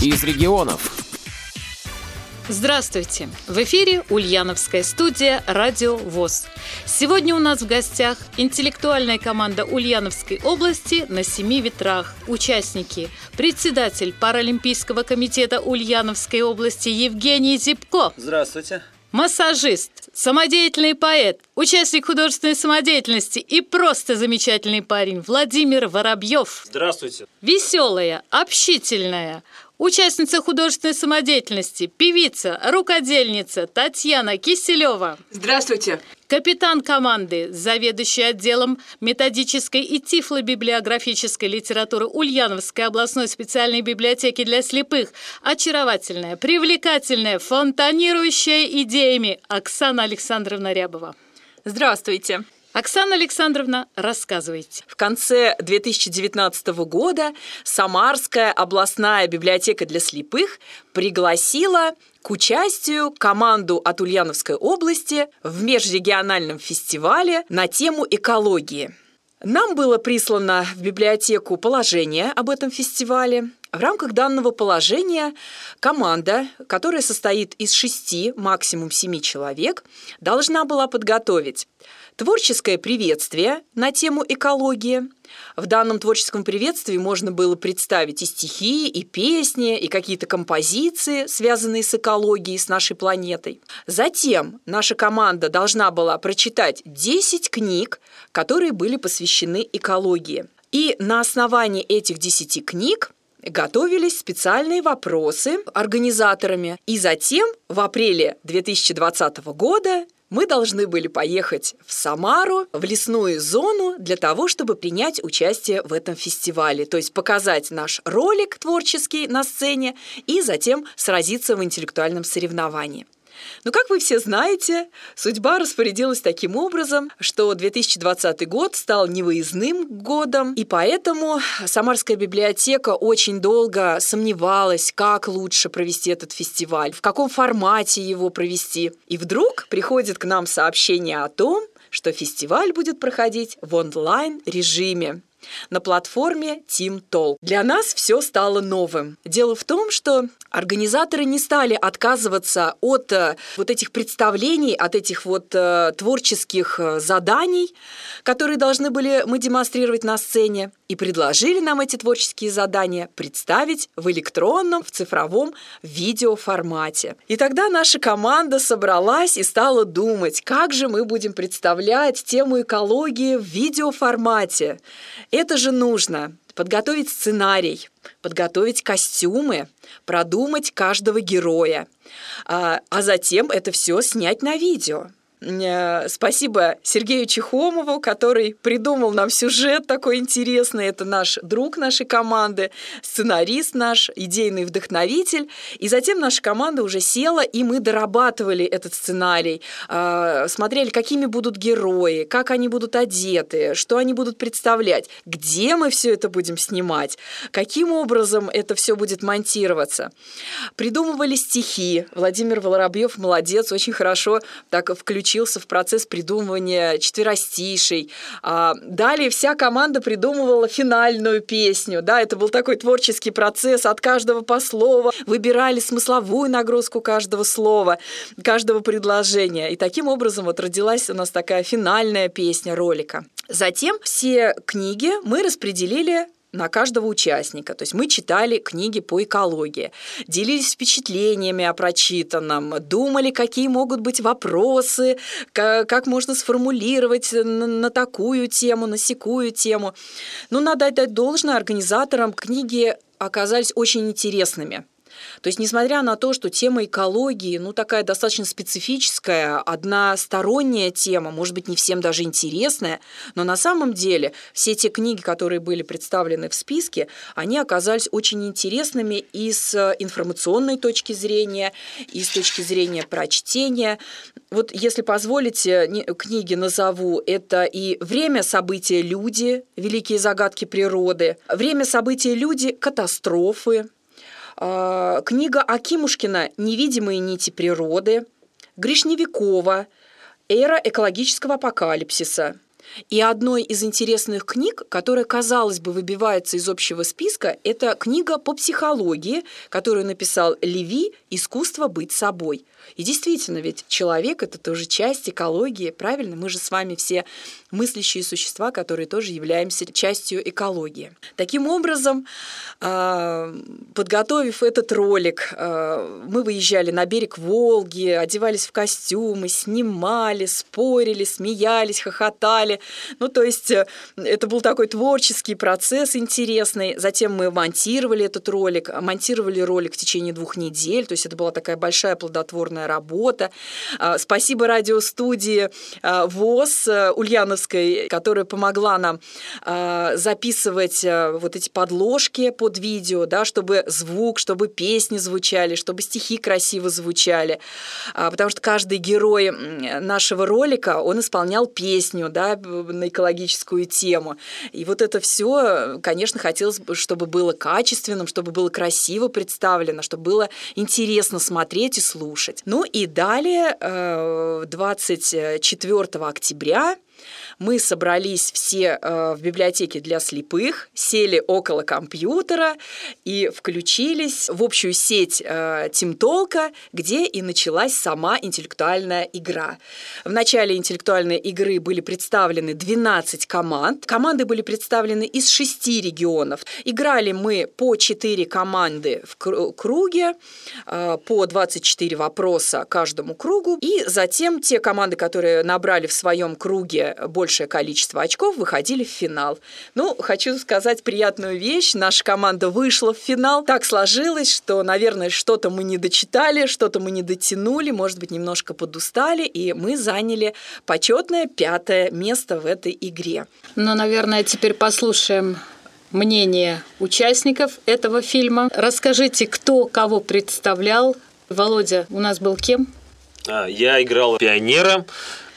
из регионов. Здравствуйте! В эфире Ульяновская студия «Радио ВОЗ». Сегодня у нас в гостях интеллектуальная команда Ульяновской области на семи ветрах. Участники – председатель Паралимпийского комитета Ульяновской области Евгений Зипко. Здравствуйте. Массажист, самодеятельный поэт, участник художественной самодеятельности и просто замечательный парень Владимир Воробьев. Здравствуйте. Веселая, общительная, Участница художественной самодеятельности, певица, рукодельница Татьяна Киселева. Здравствуйте. Капитан команды, заведующий отделом методической и тифлобиблиографической литературы Ульяновской областной специальной библиотеки для слепых, очаровательная, привлекательная, фонтанирующая идеями Оксана Александровна Рябова. Здравствуйте. Оксана Александровна, рассказывайте. В конце 2019 года Самарская областная библиотека для слепых пригласила к участию команду от Ульяновской области в межрегиональном фестивале на тему экологии. Нам было прислано в библиотеку положение об этом фестивале. В рамках данного положения команда, которая состоит из шести, максимум семи человек, должна была подготовить Творческое приветствие на тему экологии. В данном творческом приветствии можно было представить и стихи, и песни, и какие-то композиции, связанные с экологией, с нашей планетой. Затем наша команда должна была прочитать 10 книг, которые были посвящены экологии. И на основании этих 10 книг готовились специальные вопросы организаторами. И затем в апреле 2020 года мы должны были поехать в Самару, в лесную зону, для того, чтобы принять участие в этом фестивале. То есть показать наш ролик творческий на сцене и затем сразиться в интеллектуальном соревновании. Но, как вы все знаете, судьба распорядилась таким образом, что 2020 год стал невыездным годом, и поэтому Самарская библиотека очень долго сомневалась, как лучше провести этот фестиваль, в каком формате его провести. И вдруг приходит к нам сообщение о том, что фестиваль будет проходить в онлайн-режиме на платформе Team Talk. Для нас все стало новым. Дело в том, что организаторы не стали отказываться от э, вот этих представлений, от этих вот э, творческих э, заданий, которые должны были мы демонстрировать на сцене, и предложили нам эти творческие задания представить в электронном, в цифровом видеоформате. И тогда наша команда собралась и стала думать, как же мы будем представлять тему экологии в видеоформате. Это же нужно подготовить сценарий, подготовить костюмы, продумать каждого героя, а, а затем это все снять на видео. Э, спасибо Сергею Чехомову, который придумал нам сюжет такой интересный. Это наш друг нашей команды, сценарист наш, идейный вдохновитель. И затем наша команда уже села, и мы дорабатывали этот сценарий, э, смотрели, какими будут герои, как они будут одеты, что они будут представлять, где мы все это будем снимать, каким образом это все будет монтироваться. Придумывали стихи. Владимир Воробьев молодец, очень хорошо так включил включился в процесс придумывания четверостишей. А, далее вся команда придумывала финальную песню. Да, это был такой творческий процесс от каждого по слову. Выбирали смысловую нагрузку каждого слова, каждого предложения. И таким образом вот родилась у нас такая финальная песня ролика. Затем все книги мы распределили на каждого участника. То есть мы читали книги по экологии, делились впечатлениями о прочитанном, думали, какие могут быть вопросы, как, можно сформулировать на, такую тему, на секую тему. Ну, надо отдать должное организаторам, книги оказались очень интересными. То есть, несмотря на то, что тема экологии, ну, такая достаточно специфическая, односторонняя тема, может быть, не всем даже интересная, но на самом деле все те книги, которые были представлены в списке, они оказались очень интересными и с информационной точки зрения, и с точки зрения прочтения. Вот, если позволите, книги назову, это и «Время события люди», «Великие загадки природы», «Время события люди», «Катастрофы», книга Акимушкина «Невидимые нити природы», Гришневикова. «Эра экологического апокалипсиса», И одной из интересных книг, которая, казалось бы, выбивается из общего списка, это книга по психологии, которую написал Леви «Искусство быть собой». И действительно, ведь человек — это тоже часть экологии, правильно? Мы же с вами все мыслящие существа, которые тоже являемся частью экологии. Таким образом, а, подготовив этот ролик, а, мы выезжали на берег Волги, одевались в костюмы, снимали, спорили, смеялись, хохотали. Ну, то есть э, это был такой творческий процесс интересный. Затем мы монтировали этот ролик, монтировали ролик в течение двух недель, то есть это была такая большая плодотворная работа. А, спасибо радиостудии ВОЗ э, Ульяна Ивановской, которая помогла нам записывать э, вот эти подложки под видео, да, чтобы звук, чтобы песни звучали, чтобы стихи красиво звучали. А, потому что каждый герой нашего ролика, он исполнял песню да, на экологическую тему. И вот это все, конечно, хотелось бы, чтобы было качественным, чтобы было красиво представлено, чтобы было интересно смотреть и слушать. Ну и далее, 24 э, октября, мы собрались все э, в библиотеке для слепых, сели около компьютера и включились в общую сеть э, Тимтолка, где и началась сама интеллектуальная игра. В начале интеллектуальной игры были представлены 12 команд. Команды были представлены из шести регионов. Играли мы по 4 команды в круге, э, по 24 вопроса каждому кругу. И затем те команды, которые набрали в своем круге больше большее количество очков, выходили в финал. Ну, хочу сказать приятную вещь. Наша команда вышла в финал. Так сложилось, что, наверное, что-то мы не дочитали, что-то мы не дотянули, может быть, немножко подустали, и мы заняли почетное пятое место в этой игре. Ну, наверное, теперь послушаем мнение участников этого фильма. Расскажите, кто кого представлял. Володя у нас был кем? А, я играл пионера,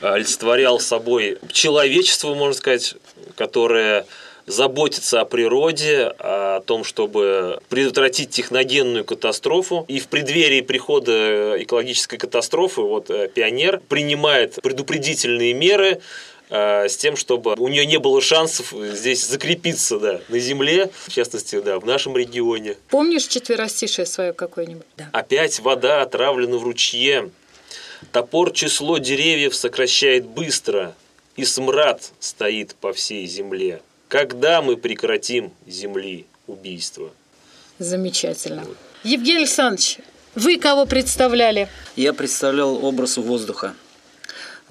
олицетворял собой человечество, можно сказать, которое заботится о природе, о том, чтобы предотвратить техногенную катастрофу. И в преддверии прихода экологической катастрофы вот э, пионер принимает предупредительные меры, э, с тем, чтобы у нее не было шансов здесь закрепиться да, на земле, в частности, да, в нашем регионе. Помнишь четверостишее свое какое-нибудь? Да. Опять вода отравлена в ручье, Топор число деревьев сокращает быстро, и смрад стоит по всей земле. Когда мы прекратим земли убийство? Замечательно. Вот. Евгений Александрович, вы кого представляли? Я представлял образ воздуха.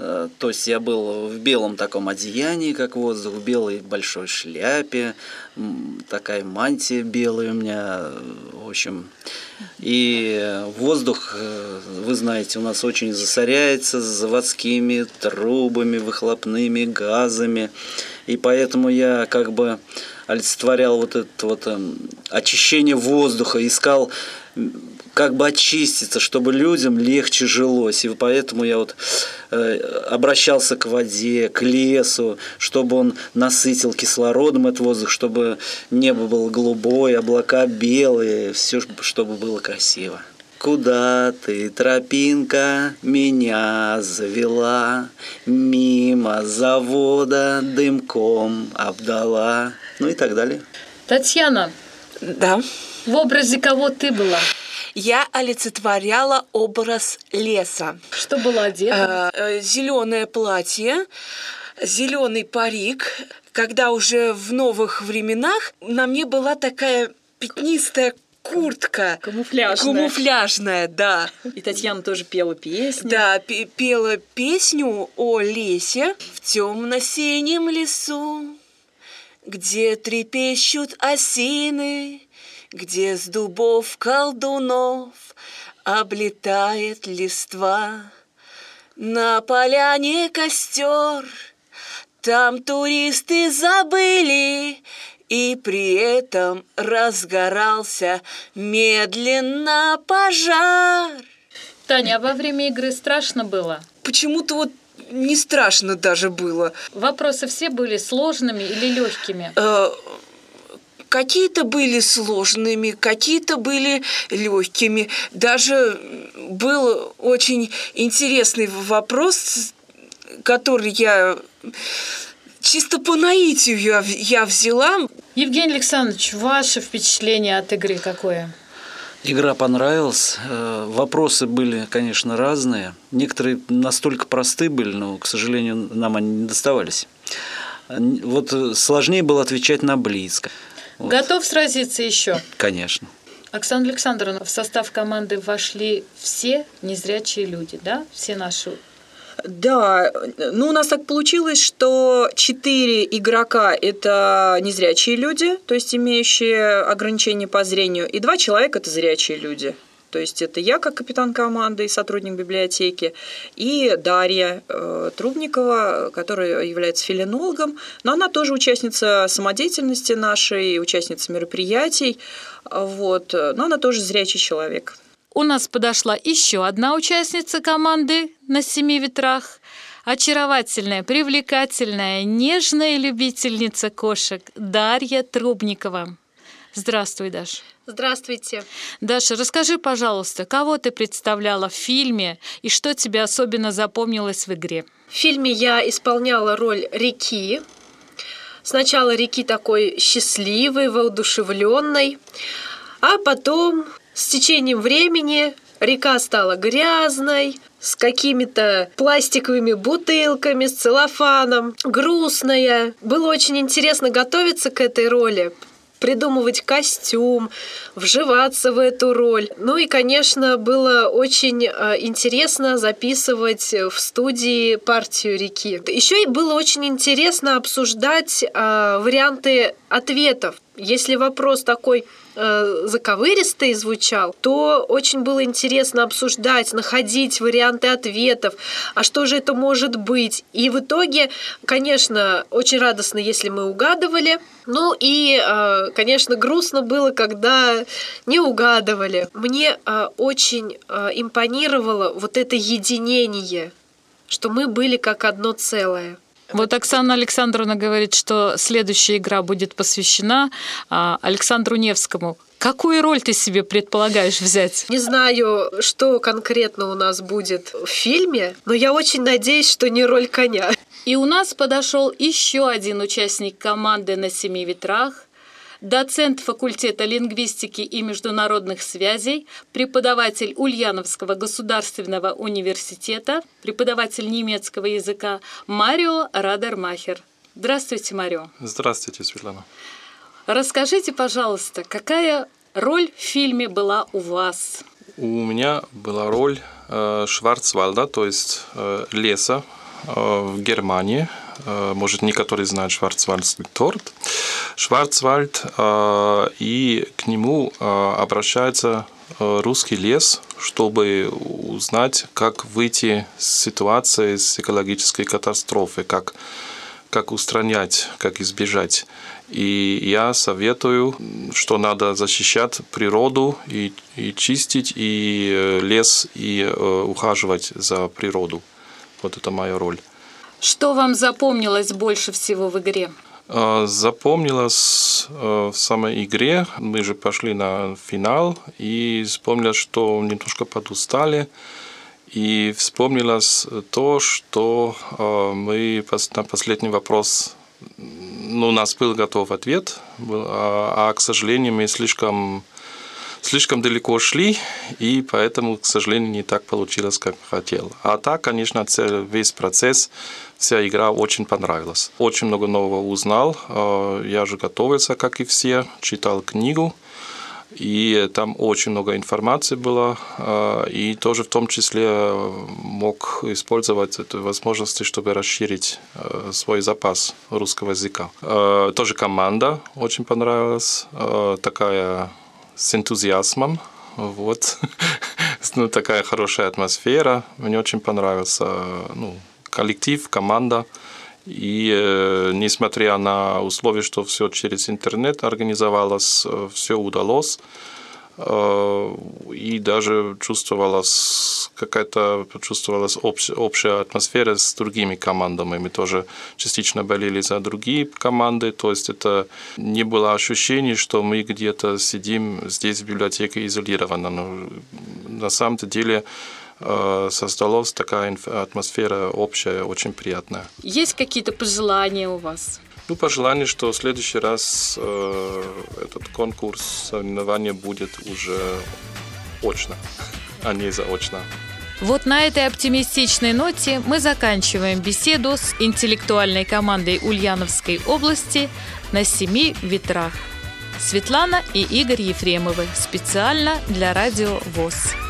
Э, то есть я был в белом таком одеянии, как воздух, в белой большой шляпе, такая мантия белая у меня, в общем. И воздух, э, вы знаете, у нас очень засоряется заводскими трубами, выхлопными газами. И поэтому я как бы олицетворял вот это вот эм, очищение воздуха, искал как бы очиститься, чтобы людям легче жилось. И поэтому я вот э, обращался к воде, к лесу, чтобы он насытил кислородом этот воздух, чтобы небо было голубое, облака белые, все, чтобы было красиво. Куда ты, тропинка, меня завела, Мимо завода дымком обдала, ну и так далее. Татьяна, да. В образе кого ты была? Я олицетворяла образ леса. Что было одето? Э, э, Зеленое платье, зеленый парик. Когда уже в новых временах на мне была такая пятнистая куртка. Камуфляжная. Камуфляжная, да. И Татьяна тоже пела песню. Да, пела песню о лесе в темно-синем лесу, где трепещут осины, где с дубов колдунов облетает листва. На поляне костер, там туристы забыли, и при этом разгорался медленно пожар. Таня, а во время игры страшно было? Почему-то вот не страшно даже было. Вопросы все были сложными или легкими? Какие-то были сложными, какие-то были легкими. Даже был очень интересный вопрос, который я чисто по наитию я, я взяла. Евгений Александрович, ваше впечатление от игры какое? Игра понравилась. Э, вопросы были, конечно, разные. Некоторые настолько просты были, но, к сожалению, нам они не доставались. Вот э, сложнее было отвечать на близко. Вот. Готов сразиться еще? Конечно. Оксана Александровна, в состав команды вошли все незрячие люди, да? Все наши да, ну у нас так получилось, что четыре игрока – это незрячие люди, то есть имеющие ограничения по зрению, и два человека – это зрячие люди. То есть это я как капитан команды и сотрудник библиотеки, и Дарья э, Трубникова, которая является филинологом, но она тоже участница самодеятельности нашей, участница мероприятий, вот, но она тоже зрячий человек. У нас подошла еще одна участница команды на семи ветрах. Очаровательная, привлекательная, нежная любительница кошек Дарья Трубникова. Здравствуй, Даша. Здравствуйте. Даша, расскажи, пожалуйста, кого ты представляла в фильме и что тебе особенно запомнилось в игре? В фильме я исполняла роль реки. Сначала реки такой счастливой, воодушевленной, а потом с течением времени река стала грязной, с какими-то пластиковыми бутылками, с целлофаном, грустная. Было очень интересно готовиться к этой роли, придумывать костюм, вживаться в эту роль. Ну и, конечно, было очень э, интересно записывать в студии партию реки. Еще и было очень интересно обсуждать э, варианты ответов. Если вопрос такой э, заковыристый звучал, то очень было интересно обсуждать, находить варианты ответов, а что же это может быть. И в итоге, конечно, очень радостно, если мы угадывали. Ну и, э, конечно, грустно было, когда не угадывали. Мне э, очень э, импонировало вот это единение, что мы были как одно целое. Вот Оксана Александровна говорит, что следующая игра будет посвящена а, Александру Невскому. Какую роль ты себе предполагаешь взять? Не знаю, что конкретно у нас будет в фильме, но я очень надеюсь, что не роль коня. И у нас подошел еще один участник команды на семи ветрах, доцент факультета лингвистики и международных связей, преподаватель Ульяновского государственного университета, преподаватель немецкого языка Марио Радермахер. Здравствуйте, Марио. Здравствуйте, Светлана. Расскажите, пожалуйста, какая роль в фильме была у вас? У меня была роль э, Шварцвальда, то есть э, леса э, в Германии. Э, может, некоторые знают Шварцвальдский торт. Шварцвальд, э, и к нему э, обращается русский лес, чтобы узнать, как выйти с ситуации, с экологической катастрофы, как, как устранять, как избежать. И я советую, что надо защищать природу и, и чистить и лес, и ухаживать за природу. Вот это моя роль. Что вам запомнилось больше всего в игре? Запомнилось в самой игре. Мы же пошли на финал и вспомнилось, что немножко подустали. И вспомнилось то, что мы на последний вопрос ну, у нас был готов ответ, а, а к сожалению, мы слишком, слишком далеко шли, и поэтому, к сожалению, не так получилось, как хотел. А так, конечно, весь процесс, вся игра очень понравилась. Очень много нового узнал. А, я же готовился, как и все, читал книгу. И там очень много информации было, а, и тоже в том числе мог использовать эту возможность, чтобы расширить свой запас русского языка. Тоже команда очень понравилась, такая с энтузиазмом, вот, ну, такая хорошая атмосфера, мне очень понравился, ну, коллектив, команда. И э, несмотря на условия, что все через интернет организовалось, э, все удалось. Э, и даже чувствовалась какая-то чувствовалась общ, общая атмосфера с другими командами. Мы тоже частично болели за другие команды, то есть это не было ощущения, что мы где-то сидим здесь в библиотеке изолированно. Но на самом деле создалась такая атмосфера общая, очень приятная. Есть какие-то пожелания у вас? Ну, пожелание, что в следующий раз э, этот конкурс соревнования будет уже очно, а не заочно. Вот на этой оптимистичной ноте мы заканчиваем беседу с интеллектуальной командой Ульяновской области на семи ветрах. Светлана и Игорь Ефремовы специально для Радио ВОЗ.